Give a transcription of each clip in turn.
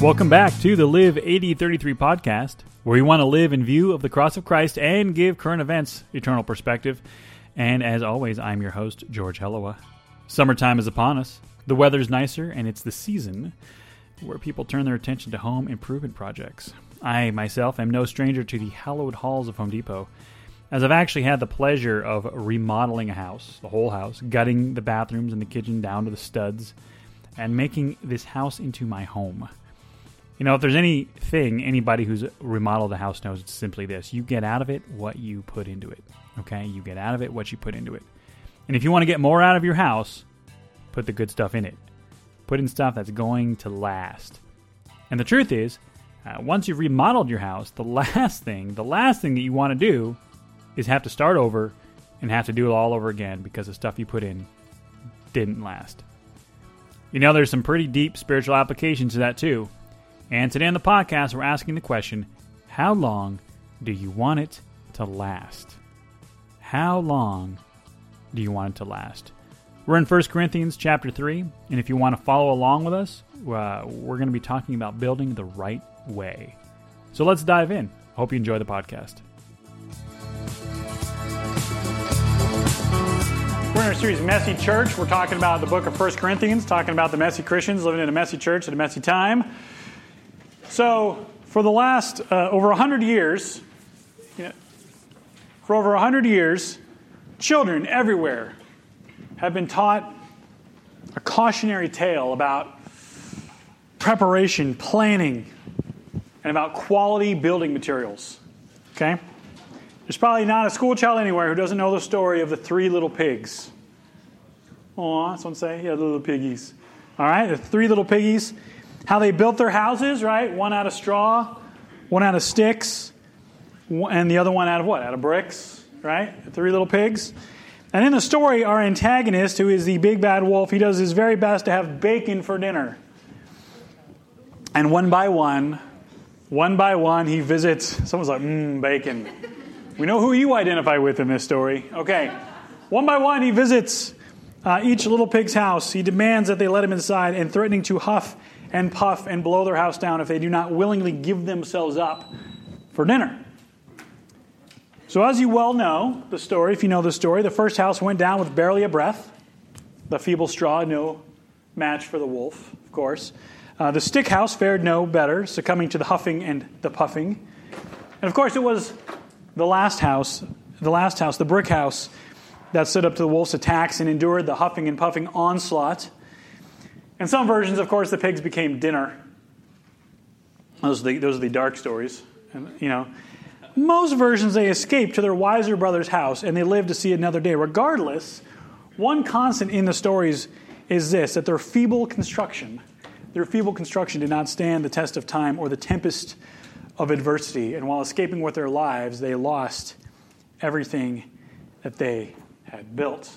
Welcome back to the Live 8033 podcast, where we want to live in view of the cross of Christ and give current events eternal perspective. And as always, I'm your host, George Hellowa. Summertime is upon us. The weather's nicer, and it's the season where people turn their attention to home improvement projects. I myself am no stranger to the hallowed halls of Home Depot, as I've actually had the pleasure of remodeling a house, the whole house, gutting the bathrooms and the kitchen down to the studs, and making this house into my home. You know, if there's anything anybody who's remodeled a house knows, it's simply this you get out of it what you put into it. Okay? You get out of it what you put into it. And if you want to get more out of your house, put the good stuff in it. Put in stuff that's going to last. And the truth is, uh, once you've remodeled your house, the last thing, the last thing that you want to do is have to start over and have to do it all over again because the stuff you put in didn't last. You know, there's some pretty deep spiritual applications to that too. And today on the podcast, we're asking the question how long do you want it to last? How long do you want it to last? We're in 1 Corinthians chapter 3, and if you want to follow along with us, uh, we're going to be talking about building the right way. So let's dive in. Hope you enjoy the podcast. We're in our series Messy Church. We're talking about the book of 1 Corinthians, talking about the messy Christians living in a messy church at a messy time. So, for the last uh, over 100 years, you know, for over 100 years, children everywhere have been taught a cautionary tale about preparation, planning, and about quality building materials. Okay? There's probably not a school child anywhere who doesn't know the story of the three little pigs. Oh, that's what saying. Yeah, the little piggies. All right, the three little piggies how they built their houses, right? One out of straw, one out of sticks, and the other one out of what? Out of bricks, right? Three little pigs. And in the story, our antagonist, who is the big bad wolf, he does his very best to have bacon for dinner. And one by one, one by one, he visits. Someone's like, mmm, bacon. We know who you identify with in this story. Okay. One by one, he visits uh, each little pig's house. He demands that they let him inside and threatening to huff and puff and blow their house down if they do not willingly give themselves up for dinner. So, as you well know the story, if you know the story, the first house went down with barely a breath. The feeble straw, no match for the wolf, of course. Uh, the stick house fared no better, succumbing to the huffing and the puffing. And of course, it was the last house, the last house, the brick house, that stood up to the wolf's attacks and endured the huffing and puffing onslaught. In some versions, of course, the pigs became dinner. Those are the, those are the dark stories. And, you know, most versions they escaped to their wiser brother's house and they lived to see another day. Regardless, one constant in the stories is this that their feeble construction, their feeble construction did not stand the test of time or the tempest of adversity. And while escaping with their lives, they lost everything that they had built.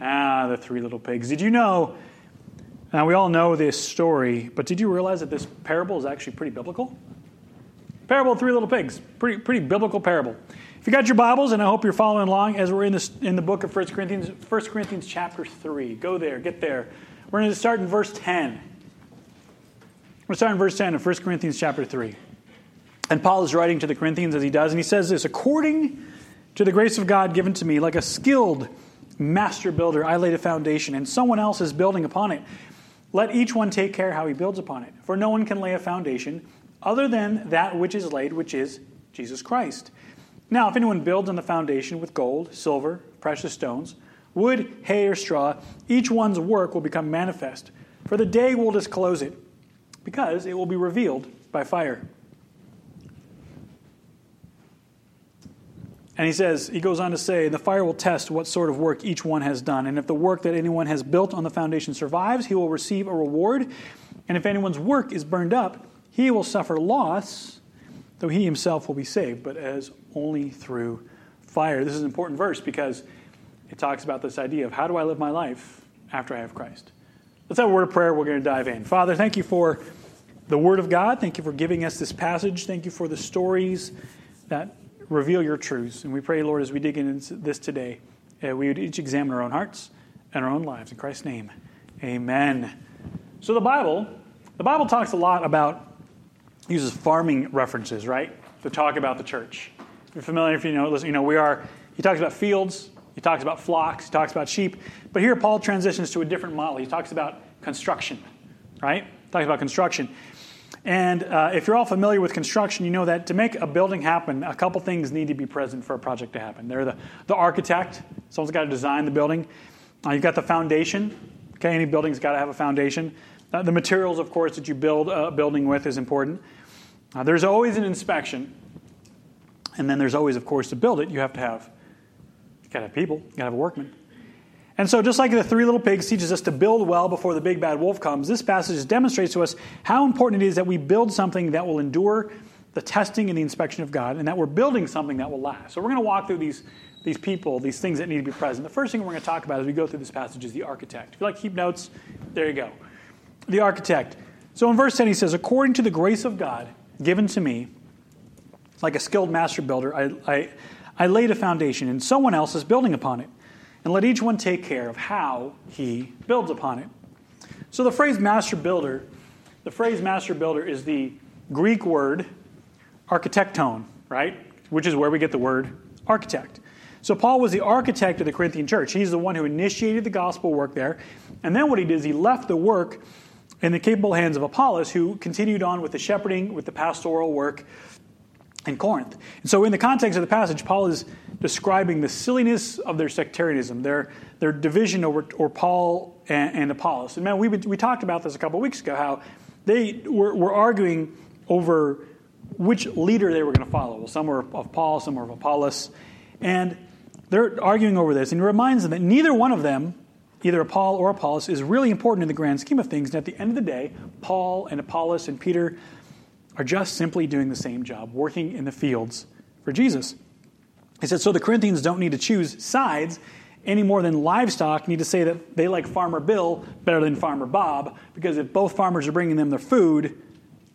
Ah, the three little pigs. Did you know now, we all know this story, but did you realize that this parable is actually pretty biblical? Parable of three little pigs. Pretty, pretty biblical parable. If you got your Bibles, and I hope you're following along as we're in, this, in the book of 1 Corinthians, 1 Corinthians chapter 3. Go there, get there. We're going to start in verse 10. We're starting in verse 10 of 1 Corinthians chapter 3. And Paul is writing to the Corinthians as he does, and he says this According to the grace of God given to me, like a skilled master builder, I laid a foundation, and someone else is building upon it. Let each one take care how he builds upon it. For no one can lay a foundation other than that which is laid, which is Jesus Christ. Now, if anyone builds on the foundation with gold, silver, precious stones, wood, hay, or straw, each one's work will become manifest, for the day will disclose it, because it will be revealed by fire. And he says, he goes on to say, the fire will test what sort of work each one has done. And if the work that anyone has built on the foundation survives, he will receive a reward. And if anyone's work is burned up, he will suffer loss, though he himself will be saved, but as only through fire. This is an important verse because it talks about this idea of how do I live my life after I have Christ. Let's have a word of prayer. We're going to dive in. Father, thank you for the Word of God. Thank you for giving us this passage. Thank you for the stories that reveal your truths. And we pray, Lord, as we dig into this today, uh, we would each examine our own hearts and our own lives. In Christ's name, amen. So the Bible The Bible talks a lot about, uses farming references, right, to talk about the church. If you're familiar, if you know, listen, you know, we are, he talks about fields, he talks about flocks, he talks about sheep. But here, Paul transitions to a different model. He talks about construction, right? He talks about construction. And uh, if you're all familiar with construction, you know that to make a building happen, a couple things need to be present for a project to happen. They're the, the architect, someone's got to design the building. Uh, you've got the foundation. Okay, any building's got to have a foundation. Uh, the materials, of course, that you build a building with is important. Uh, there's always an inspection. And then there's always, of course, to build it, you have to have, you got to have people, you got to have a workman. And so, just like the three little pigs teaches us to build well before the big bad wolf comes, this passage demonstrates to us how important it is that we build something that will endure the testing and the inspection of God, and that we're building something that will last. So, we're going to walk through these, these people, these things that need to be present. The first thing we're going to talk about as we go through this passage is the architect. If you like to keep notes, there you go. The architect. So, in verse 10, he says, According to the grace of God given to me, like a skilled master builder, I, I, I laid a foundation, and someone else is building upon it and let each one take care of how he builds upon it. So the phrase master builder, the phrase master builder is the Greek word architecton, right? Which is where we get the word architect. So Paul was the architect of the Corinthian church. He's the one who initiated the gospel work there. And then what he did is he left the work in the capable hands of Apollos, who continued on with the shepherding, with the pastoral work in Corinth. And so, in the context of the passage, Paul is describing the silliness of their sectarianism, their, their division over, over Paul and, and Apollos. And man, we, we talked about this a couple weeks ago, how they were, were arguing over which leader they were going to follow. Well, some were of Paul, some were of Apollos. And they're arguing over this. And he reminds them that neither one of them, either Paul or Apollos, is really important in the grand scheme of things. And at the end of the day, Paul and Apollos and Peter are just simply doing the same job, working in the fields for Jesus. He said, so the Corinthians don't need to choose sides any more than livestock need to say that they like Farmer Bill better than Farmer Bob, because if both farmers are bringing them their food,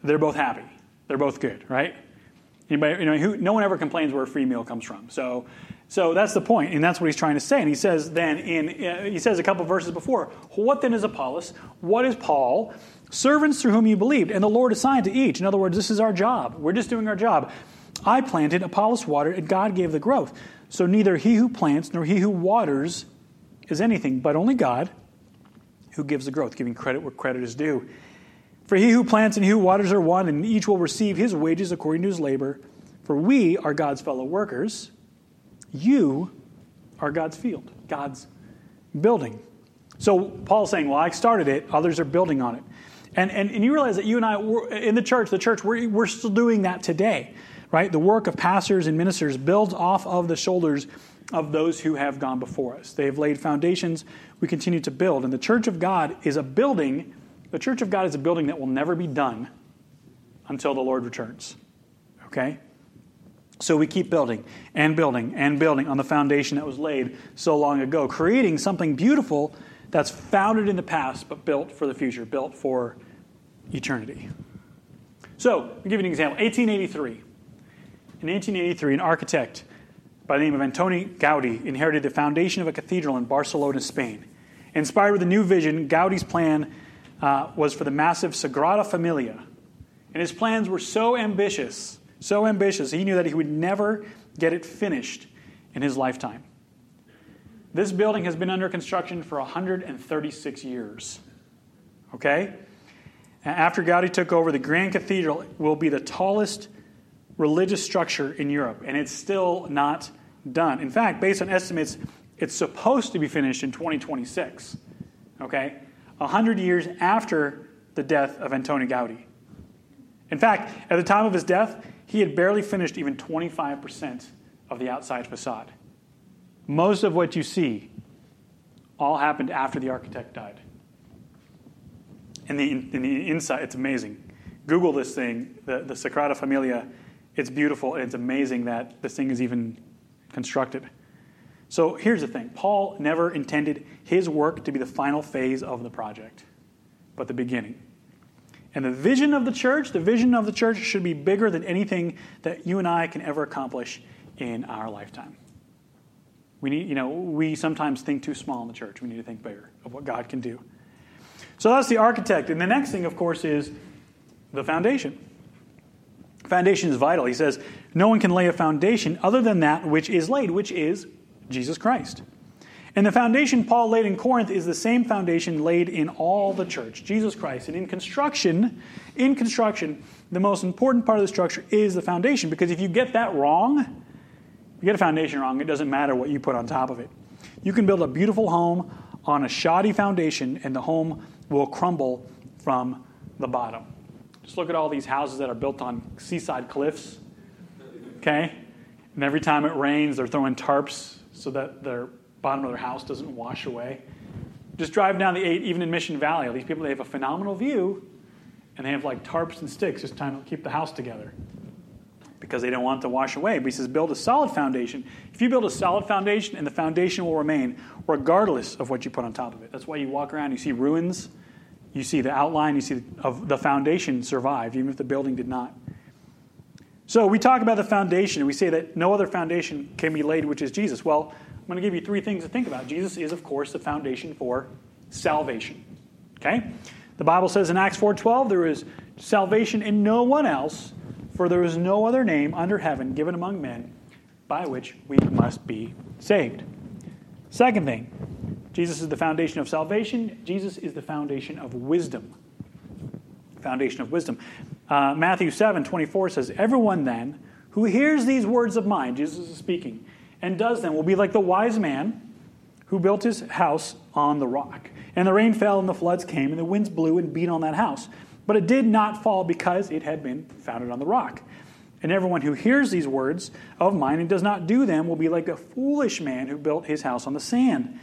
they're both happy. They're both good, right? Anybody, you know, who, no one ever complains where a free meal comes from. So, so that's the point, and that's what he's trying to say. And he says then in uh, he says a couple verses before, what then is Apollos? What is Paul? Servants through whom you believed, and the Lord assigned to each. In other words, this is our job. We're just doing our job. I planted, Apollos watered, and God gave the growth. So neither he who plants nor he who waters is anything, but only God who gives the growth, giving credit where credit is due. For he who plants and he who waters are one, and each will receive his wages according to his labor. For we are God's fellow workers. You are God's field, God's building. So Paul's saying, Well, I started it, others are building on it. And, and, and you realize that you and I, in the church, the church, we're, we're still doing that today right? The work of pastors and ministers builds off of the shoulders of those who have gone before us. They have laid foundations. We continue to build. And the church of God is a building, the church of God is a building that will never be done until the Lord returns. Okay? So we keep building and building and building on the foundation that was laid so long ago, creating something beautiful that's founded in the past but built for the future, built for eternity. So, I'll give you an example. 1883. In 1883, an architect by the name of Antoni Gaudi inherited the foundation of a cathedral in Barcelona, Spain. Inspired with a new vision, Gaudi's plan uh, was for the massive Sagrada Familia. And his plans were so ambitious, so ambitious, he knew that he would never get it finished in his lifetime. This building has been under construction for 136 years. Okay? After Gaudi took over, the Grand Cathedral will be the tallest religious structure in Europe, and it's still not done. In fact, based on estimates, it's supposed to be finished in 2026. Okay? A hundred years after the death of Antoni Gaudi. In fact, at the time of his death, he had barely finished even 25% of the outside facade. Most of what you see all happened after the architect died. And the, in the inside, it's amazing. Google this thing, the, the Sagrada Familia it's beautiful and it's amazing that this thing is even constructed. So here's the thing Paul never intended his work to be the final phase of the project, but the beginning. And the vision of the church, the vision of the church should be bigger than anything that you and I can ever accomplish in our lifetime. We need, you know, we sometimes think too small in the church. We need to think bigger of what God can do. So that's the architect. And the next thing, of course, is the foundation. Foundation is vital. He says, No one can lay a foundation other than that which is laid, which is Jesus Christ. And the foundation Paul laid in Corinth is the same foundation laid in all the church, Jesus Christ. And in construction, in construction, the most important part of the structure is the foundation because if you get that wrong, you get a foundation wrong, it doesn't matter what you put on top of it. You can build a beautiful home on a shoddy foundation and the home will crumble from the bottom. Just look at all these houses that are built on seaside cliffs. Okay? And every time it rains, they're throwing tarps so that their bottom of their house doesn't wash away. Just drive down the 8, even in Mission Valley. All these people, they have a phenomenal view, and they have like tarps and sticks just trying to keep the house together because they don't want it to wash away. But he says, build a solid foundation. If you build a solid foundation, and the foundation will remain regardless of what you put on top of it. That's why you walk around, you see ruins, you see the outline, you see of the foundation survived, even if the building did not. So we talk about the foundation, and we say that no other foundation can be laid, which is Jesus. Well, I'm going to give you three things to think about. Jesus is, of course, the foundation for salvation. Okay? The Bible says in Acts 4:12, there is salvation in no one else, for there is no other name under heaven given among men by which we must be saved. Second thing, Jesus is the foundation of salvation. Jesus is the foundation of wisdom. Foundation of wisdom. Uh, Matthew 7 24 says, Everyone then who hears these words of mine, Jesus is speaking, and does them will be like the wise man who built his house on the rock. And the rain fell, and the floods came, and the winds blew and beat on that house. But it did not fall because it had been founded on the rock. And everyone who hears these words of mine and does not do them will be like a foolish man who built his house on the sand.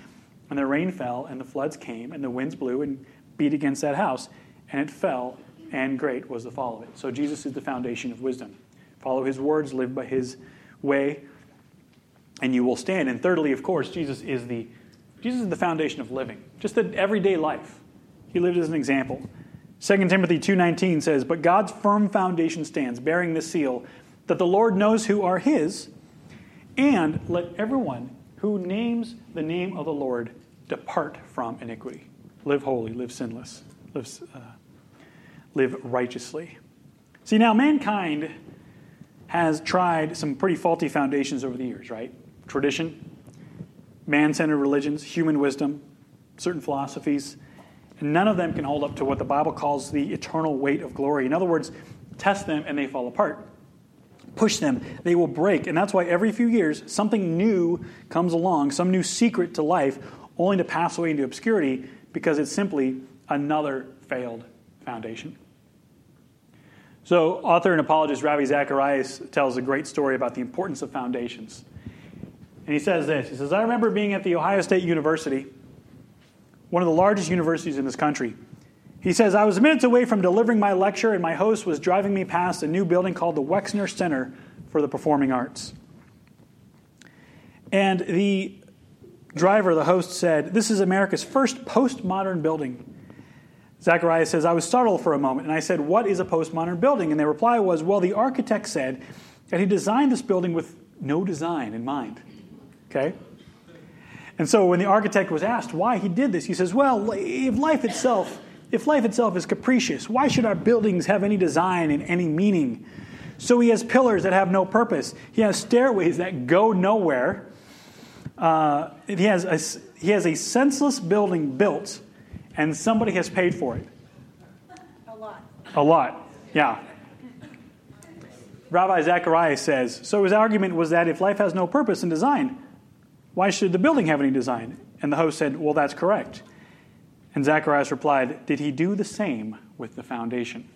And the rain fell, and the floods came, and the winds blew and beat against that house, and it fell, and great was the fall of it. So Jesus is the foundation of wisdom. Follow his words, live by his way, and you will stand. And thirdly, of course, Jesus is the Jesus is the foundation of living, just the everyday life. He lived as an example. 2 Timothy 2:19 says, "But God's firm foundation stands, bearing this seal, that the Lord knows who are his, and let everyone who names the name of the Lord depart from iniquity. Live holy, live sinless, live, uh, live righteously. See, now mankind has tried some pretty faulty foundations over the years, right? Tradition, man centered religions, human wisdom, certain philosophies, and none of them can hold up to what the Bible calls the eternal weight of glory. In other words, test them and they fall apart push them, they will break. And that's why every few years, something new comes along, some new secret to life, only to pass away into obscurity because it's simply another failed foundation. So, author and apologist Ravi Zacharias tells a great story about the importance of foundations. And he says this He says, I remember being at the Ohio State University, one of the largest universities in this country. He says, I was minutes away from delivering my lecture, and my host was driving me past a new building called the Wexner Center for the Performing Arts. And the driver, the host, said, This is America's first postmodern building. Zacharias says, I was startled for a moment, and I said, What is a postmodern building? And their reply was, Well, the architect said that he designed this building with no design in mind. Okay? And so when the architect was asked why he did this, he says, Well, if life itself if life itself is capricious, why should our buildings have any design and any meaning? So he has pillars that have no purpose. He has stairways that go nowhere. Uh, he, has a, he has a senseless building built, and somebody has paid for it. A lot. A lot, yeah. Ravi Zacharias says So his argument was that if life has no purpose and design, why should the building have any design? And the host said, Well, that's correct. And Zacharias replied, Did he do the same with the foundation?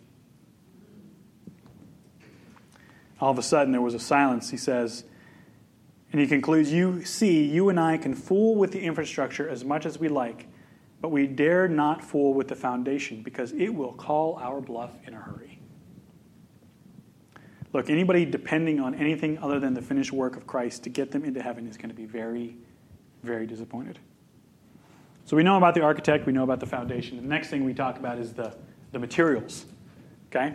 All of a sudden, there was a silence, he says. And he concludes, You see, you and I can fool with the infrastructure as much as we like, but we dare not fool with the foundation because it will call our bluff in a hurry. Look, anybody depending on anything other than the finished work of Christ to get them into heaven is going to be very, very disappointed. So we know about the architect, we know about the foundation. The next thing we talk about is the, the materials. Okay?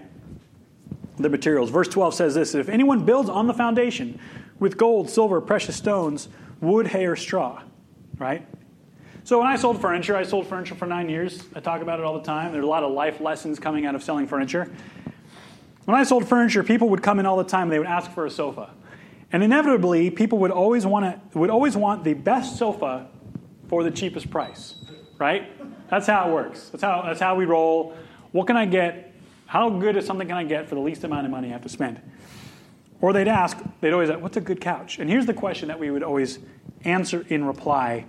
The materials. Verse 12 says this If anyone builds on the foundation with gold, silver, precious stones, wood, hay, or straw, right? So when I sold furniture, I sold furniture for nine years. I talk about it all the time. There's a lot of life lessons coming out of selling furniture. When I sold furniture, people would come in all the time they would ask for a sofa. And inevitably, people would always want to, would always want the best sofa for the cheapest price, right? That's how it works. That's how, that's how we roll. What can I get? How good is something can I get for the least amount of money I have to spend? Or they'd ask, they'd always ask, what's a good couch? And here's the question that we would always answer in reply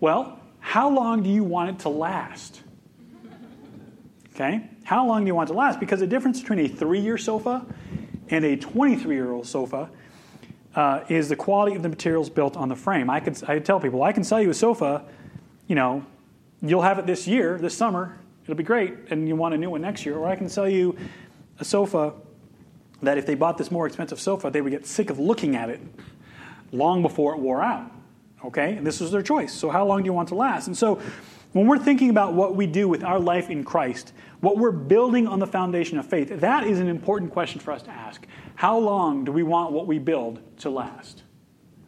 Well, how long do you want it to last? Okay? How long do you want it to last? Because the difference between a three year sofa and a 23 year old sofa uh, is the quality of the materials built on the frame. I could, I tell people, I can sell you a sofa, you know, you'll have it this year, this summer, it'll be great, and you want a new one next year. Or I can sell you a sofa that if they bought this more expensive sofa, they would get sick of looking at it long before it wore out. Okay? And this was their choice. So, how long do you want to last? And so, when we're thinking about what we do with our life in Christ, what we're building on the foundation of faith, that is an important question for us to ask. How long do we want what we build to last?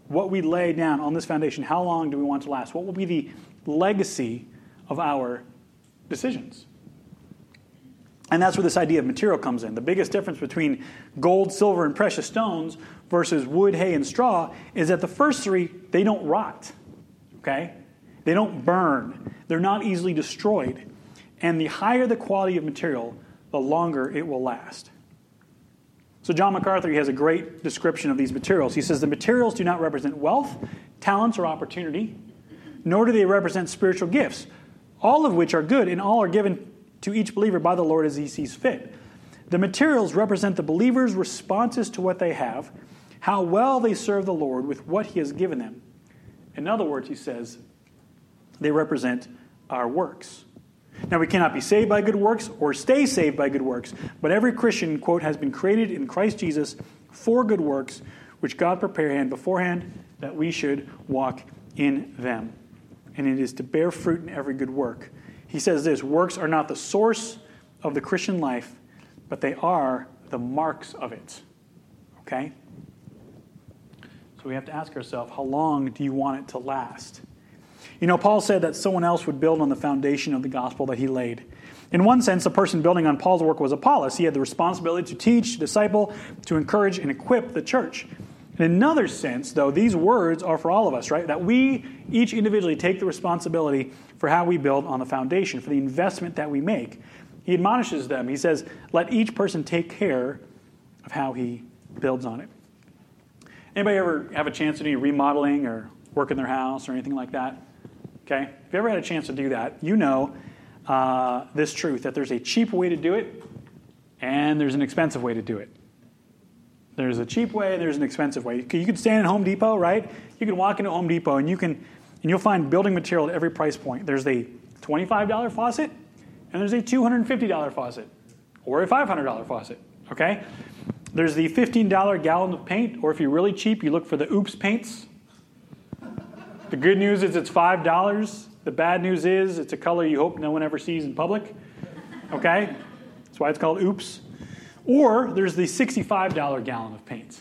What we lay down on this foundation, how long do we want to last? What will be the legacy of our decisions? And that's where this idea of material comes in. The biggest difference between gold, silver, and precious stones versus wood, hay, and straw is that the first three, they don't rot. Okay? They don't burn. They're not easily destroyed. And the higher the quality of material, the longer it will last. So, John MacArthur has a great description of these materials. He says the materials do not represent wealth, talents, or opportunity, nor do they represent spiritual gifts, all of which are good and all are given to each believer by the Lord as he sees fit. The materials represent the believer's responses to what they have, how well they serve the Lord with what he has given them. In other words, he says, they represent our works. Now, we cannot be saved by good works or stay saved by good works, but every Christian, quote, has been created in Christ Jesus for good works, which God prepared hand beforehand that we should walk in them. And it is to bear fruit in every good work he says this works are not the source of the Christian life, but they are the marks of it. Okay? So we have to ask ourselves how long do you want it to last? You know, Paul said that someone else would build on the foundation of the gospel that he laid. In one sense, the person building on Paul's work was Apollos. He had the responsibility to teach, disciple, to encourage, and equip the church. In another sense, though, these words are for all of us, right? That we each individually take the responsibility for how we build on the foundation, for the investment that we make. He admonishes them. He says, Let each person take care of how he builds on it. Anybody ever have a chance to do remodeling or work in their house or anything like that? Okay? If you ever had a chance to do that, you know uh, this truth that there's a cheap way to do it and there's an expensive way to do it. There's a cheap way, there's an expensive way. You can stand in Home Depot, right? You can walk into Home Depot and you can and you'll find building material at every price point. There's a $25 faucet and there's a $250 faucet or a $500 faucet, okay? There's the $15 gallon of paint, or if you're really cheap, you look for the oops paints. The good news is it's $5. The bad news is it's a color you hope no one ever sees in public. Okay? That's why it's called oops. Or there's the $65 gallon of paint,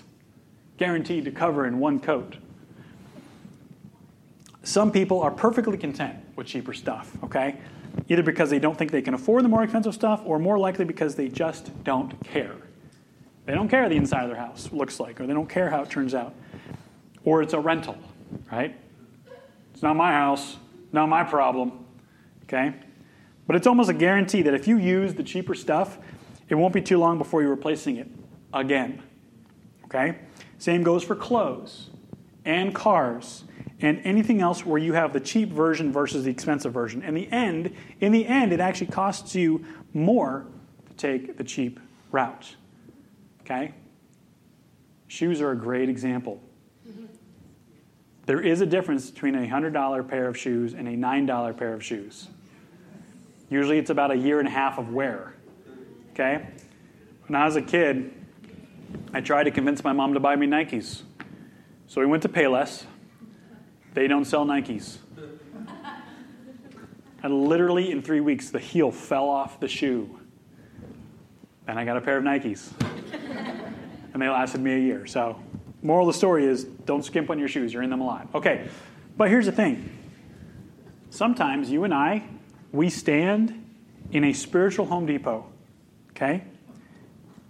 guaranteed to cover in one coat. Some people are perfectly content with cheaper stuff, okay? Either because they don't think they can afford the more expensive stuff, or more likely because they just don't care. They don't care the inside of their house looks like, or they don't care how it turns out. Or it's a rental, right? It's not my house, not my problem, okay? But it's almost a guarantee that if you use the cheaper stuff, it won't be too long before you're replacing it again. Okay? Same goes for clothes and cars and anything else where you have the cheap version versus the expensive version. In the end, in the end, it actually costs you more to take the cheap route. Okay? Shoes are a great example. There is a difference between a $100 pair of shoes and a $9 pair of shoes. Usually it's about a year and a half of wear. Okay? When I was a kid, I tried to convince my mom to buy me Nikes. So we went to Payless. They don't sell Nikes. And literally in three weeks, the heel fell off the shoe. And I got a pair of Nikes. and they lasted me a year. So, moral of the story is don't skimp on your shoes. You're in them a lot. Okay, but here's the thing sometimes you and I, we stand in a spiritual Home Depot, okay?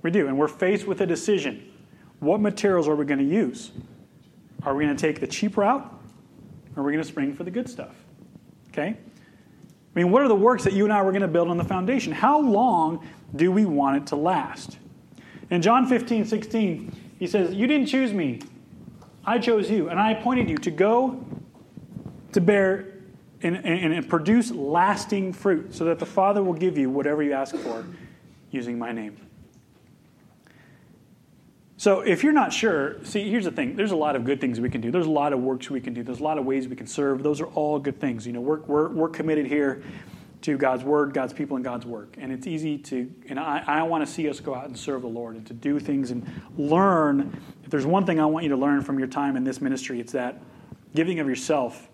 We do, and we're faced with a decision. What materials are we going to use? Are we going to take the cheap route, or are we going to spring for the good stuff? Okay? I mean, what are the works that you and I were going to build on the foundation? How long do we want it to last? In John 15, 16, he says, You didn't choose me, I chose you, and I appointed you to go to bear and, and, and, produce lasting fruit so that the Father will give you whatever you ask for using my name. So if you're not sure, see, here's the thing. There's a lot of good things we can do. There's a lot of works we can do. There's a lot of ways we can serve. Those are all good things. You know, we're, we're, we're committed here to God's word, God's people, and God's work. And it's easy to, and I, I want to see us go out and serve the Lord and to do things and learn. If there's one thing I want you to learn from your time in this ministry, it's that giving of yourself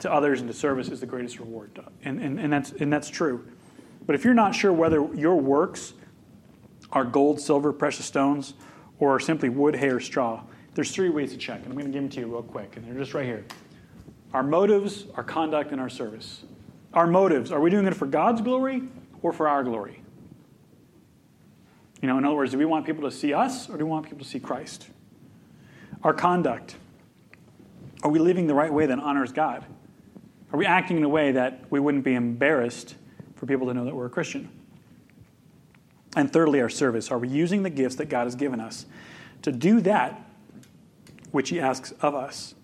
to others and to service is the greatest reward. And, and, and, that's, and that's true. But if you're not sure whether your works are gold, silver, precious stones, or simply wood, hay, or straw, there's three ways to check. And I'm going to give them to you real quick. And they're just right here our motives, our conduct, and our service. Our motives are we doing it for God's glory or for our glory? You know, in other words, do we want people to see us or do we want people to see Christ? Our conduct. Are we living the right way that honors God? Are we acting in a way that we wouldn't be embarrassed for people to know that we're a Christian? And thirdly, our service. Are we using the gifts that God has given us to do that which He asks of us?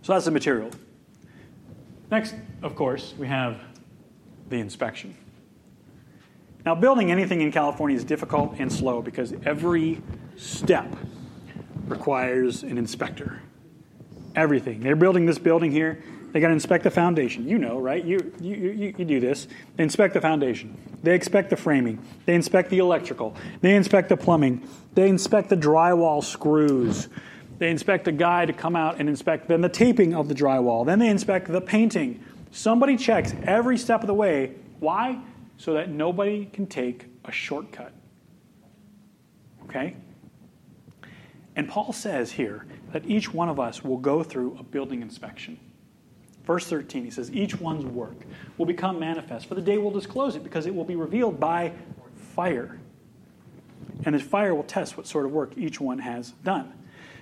So that's the material. Next, of course, we have the inspection. Now, building anything in California is difficult and slow because every step requires an inspector everything. They're building this building here. They got to inspect the foundation. You know, right? You, you, you, you do this. They inspect the foundation. They inspect the framing. They inspect the electrical. They inspect the plumbing. They inspect the drywall screws. They inspect the guy to come out and inspect then the taping of the drywall. Then they inspect the painting. Somebody checks every step of the way. Why? So that nobody can take a shortcut. Okay? And Paul says here that each one of us will go through a building inspection. Verse 13, he says, Each one's work will become manifest, for the day will disclose it, because it will be revealed by fire. And the fire will test what sort of work each one has done.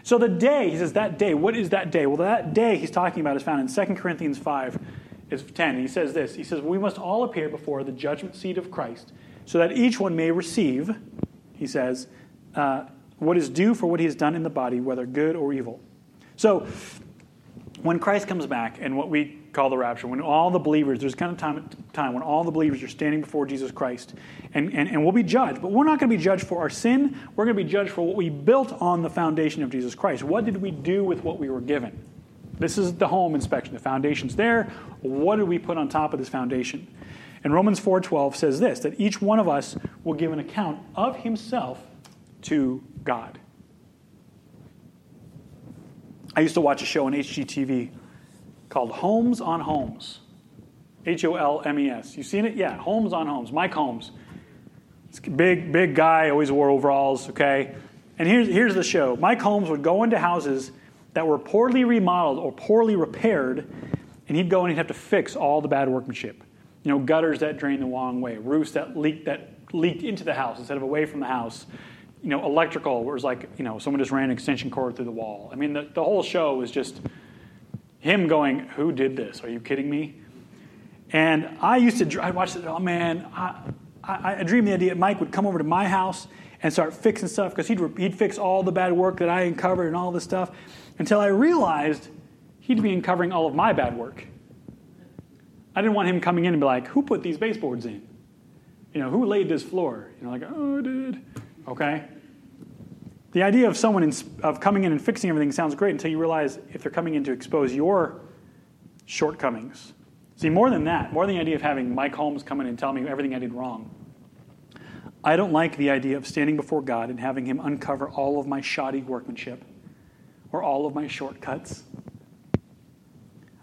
So the day, he says, that day, what is that day? Well, that day he's talking about is found in 2 Corinthians 5, is 10. He says this He says, We must all appear before the judgment seat of Christ, so that each one may receive, he says, uh, what is due for what he has done in the body, whether good or evil. So, when Christ comes back and what we call the rapture, when all the believers, there's kind of time, time when all the believers are standing before Jesus Christ and, and, and we'll be judged. But we're not going to be judged for our sin. We're going to be judged for what we built on the foundation of Jesus Christ. What did we do with what we were given? This is the home inspection. The foundation's there. What did we put on top of this foundation? And Romans 4:12 says this that each one of us will give an account of himself to God. I used to watch a show on HGTV called Holmes on Homes. H O L M E S. You seen it? Yeah, Holmes on Homes. Mike Holmes. Big, big guy, always wore overalls, okay? And here's, here's the show Mike Holmes would go into houses that were poorly remodeled or poorly repaired, and he'd go and he'd have to fix all the bad workmanship. You know, gutters that drain the wrong way, roofs that leaked, that leaked into the house instead of away from the house, you know, electrical, where it was like, you know, someone just ran an extension cord through the wall. I mean, the, the whole show was just him going, Who did this? Are you kidding me? And I used to, I watched it, oh man, I, I, I dreamed the idea that Mike would come over to my house and start fixing stuff because he'd, he'd fix all the bad work that I uncovered and all this stuff until I realized he'd be uncovering all of my bad work. I didn't want him coming in and be like, Who put these baseboards in? You know, who laid this floor? You know, like, oh, I did. Okay? The idea of someone in, of coming in and fixing everything sounds great until you realize if they're coming in to expose your shortcomings. See, more than that, more than the idea of having Mike Holmes come in and tell me everything I did wrong, I don't like the idea of standing before God and having Him uncover all of my shoddy workmanship or all of my shortcuts.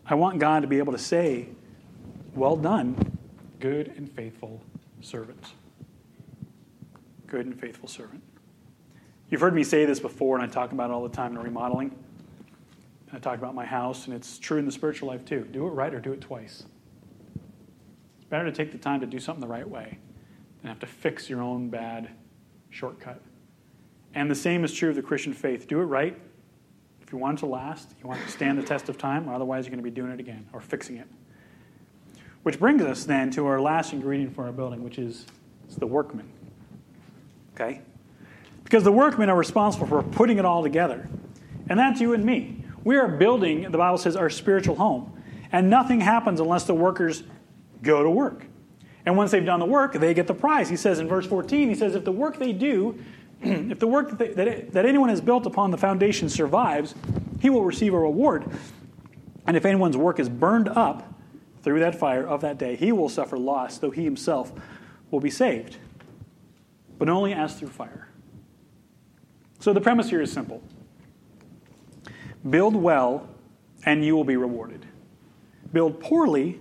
I want God to be able to say, Well done, good and faithful servant. Good and faithful servant. You've heard me say this before, and I talk about it all the time in remodeling. I talk about my house, and it's true in the spiritual life too. Do it right or do it twice. It's better to take the time to do something the right way than have to fix your own bad shortcut. And the same is true of the Christian faith. Do it right. If you want it to last, you want it to stand the test of time, or otherwise you're going to be doing it again or fixing it. Which brings us then to our last ingredient for our building, which is the workman. Okay? Because the workmen are responsible for putting it all together. And that's you and me. We are building, the Bible says, our spiritual home. And nothing happens unless the workers go to work. And once they've done the work, they get the prize. He says in verse 14, he says, if the work they do, if the work that, they, that, that anyone has built upon the foundation survives, he will receive a reward. And if anyone's work is burned up through that fire of that day, he will suffer loss, though he himself will be saved. But only as through fire. So the premise here is simple build well, and you will be rewarded. Build poorly,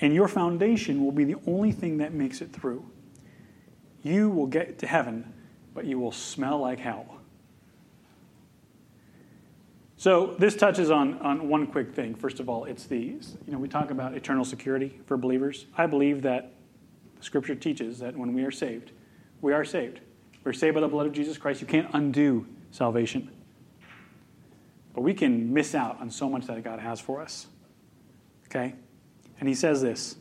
and your foundation will be the only thing that makes it through. You will get to heaven, but you will smell like hell. So this touches on, on one quick thing. First of all, it's the, you know, we talk about eternal security for believers. I believe that Scripture teaches that when we are saved, we are saved. We're saved by the blood of Jesus Christ. You can't undo salvation. But we can miss out on so much that God has for us. Okay? And he says this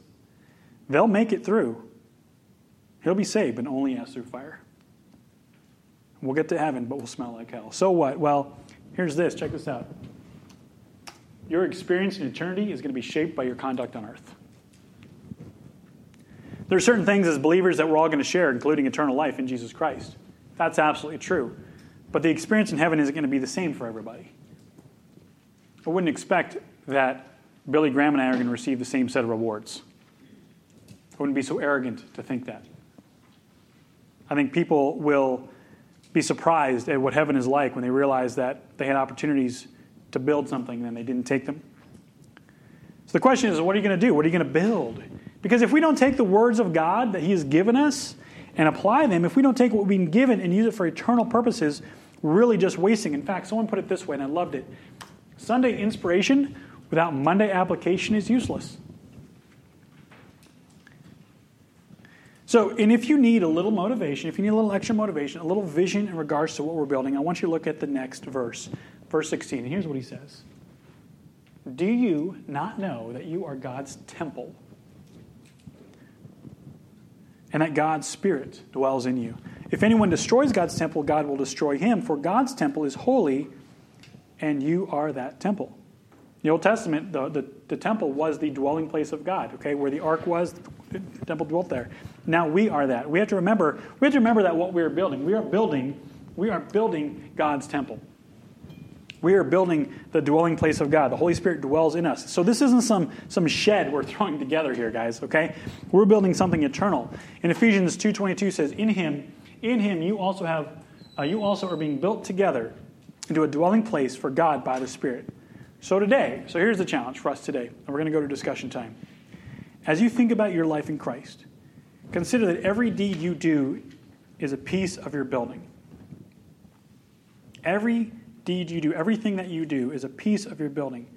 they'll make it through. He'll be saved, but only as through fire. We'll get to heaven, but we'll smell like hell. So what? Well, here's this. Check this out. Your experience in eternity is going to be shaped by your conduct on earth. There are certain things as believers that we're all going to share, including eternal life in Jesus Christ. That's absolutely true. But the experience in heaven isn't going to be the same for everybody. I wouldn't expect that Billy Graham and I are going to receive the same set of rewards. I wouldn't be so arrogant to think that. I think people will be surprised at what heaven is like when they realize that they had opportunities to build something and they didn't take them. So the question is, what are you going to do? What are you going to build? Because if we don't take the words of God that He has given us and apply them, if we don't take what we've been given and use it for eternal purposes, we're really just wasting. In fact, someone put it this way, and I loved it Sunday inspiration without Monday application is useless. So, and if you need a little motivation, if you need a little extra motivation, a little vision in regards to what we're building, I want you to look at the next verse, verse 16. And here's what he says Do you not know that you are God's temple? And that God's Spirit dwells in you. If anyone destroys God's temple, God will destroy him, for God's temple is holy, and you are that temple. The Old Testament, the, the, the temple was the dwelling place of God, okay, where the ark was, the temple dwelt there. Now we are that. We have to remember, we have to remember that what we are building, we are building, we are building God's temple. We are building the dwelling place of God. The Holy Spirit dwells in us. So this isn't some, some shed we're throwing together here, guys, okay? We're building something eternal. In Ephesians 2.22 says, In him, in him you also have uh, you also are being built together into a dwelling place for God by the Spirit. So today, so here's the challenge for us today, and we're going to go to discussion time. As you think about your life in Christ, consider that every deed you do is a piece of your building. Every deed you do, everything that you do is a piece of your building.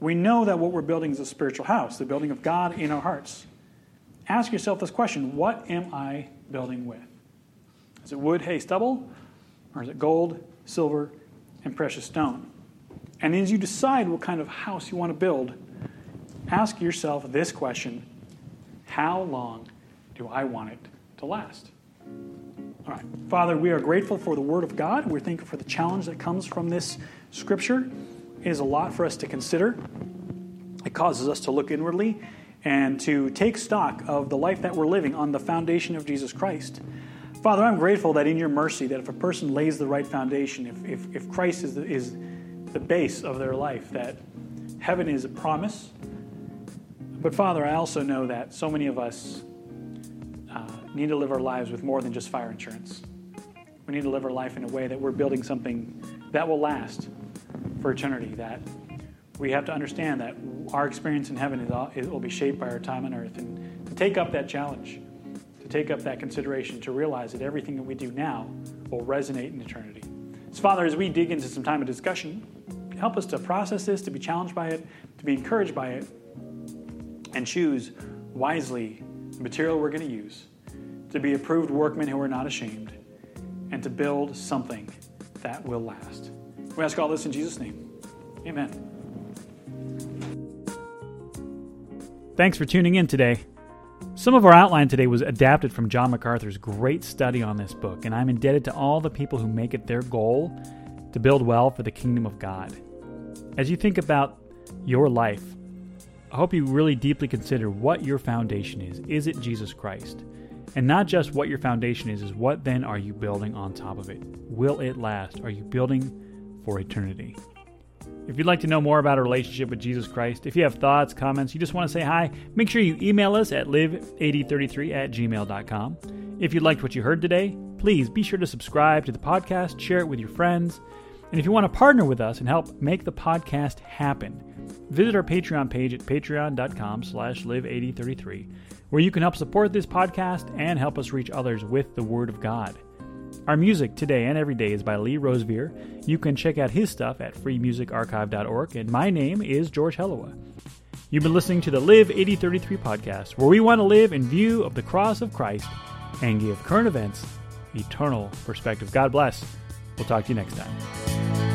We know that what we're building is a spiritual house, the building of God in our hearts. Ask yourself this question What am I building with? Is it wood, hay, stubble? Or is it gold, silver, and precious stone? And as you decide what kind of house you want to build, ask yourself this question How long do I want it to last? Father, we are grateful for the Word of God. We're thankful for the challenge that comes from this scripture. It is a lot for us to consider. It causes us to look inwardly and to take stock of the life that we're living on the foundation of Jesus Christ. Father, I'm grateful that in your mercy, that if a person lays the right foundation, if, if, if Christ is the, is the base of their life, that heaven is a promise. But Father, I also know that so many of us need to live our lives with more than just fire insurance. We need to live our life in a way that we're building something that will last for eternity, that we have to understand that our experience in heaven is all, it will be shaped by our time on earth. And to take up that challenge, to take up that consideration, to realize that everything that we do now will resonate in eternity. So, Father, as we dig into some time of discussion, help us to process this, to be challenged by it, to be encouraged by it, and choose wisely the material we're going to use, to be approved workmen who are not ashamed, and to build something that will last. We ask all this in Jesus' name. Amen. Thanks for tuning in today. Some of our outline today was adapted from John MacArthur's great study on this book, and I'm indebted to all the people who make it their goal to build well for the kingdom of God. As you think about your life, I hope you really deeply consider what your foundation is. Is it Jesus Christ? And not just what your foundation is, is what then are you building on top of it? Will it last? Are you building for eternity? If you'd like to know more about a relationship with Jesus Christ, if you have thoughts, comments, you just want to say hi, make sure you email us at live8033 at gmail.com. If you liked what you heard today, please be sure to subscribe to the podcast, share it with your friends. And if you want to partner with us and help make the podcast happen, visit our Patreon page at patreon.com slash live8033, where you can help support this podcast and help us reach others with the Word of God. Our music today and every day is by Lee Rosevere. You can check out his stuff at freemusicarchive.org, and my name is George Hellowa. You've been listening to the Live 8033 podcast, where we want to live in view of the cross of Christ and give current events eternal perspective. God bless. We'll talk to you next time.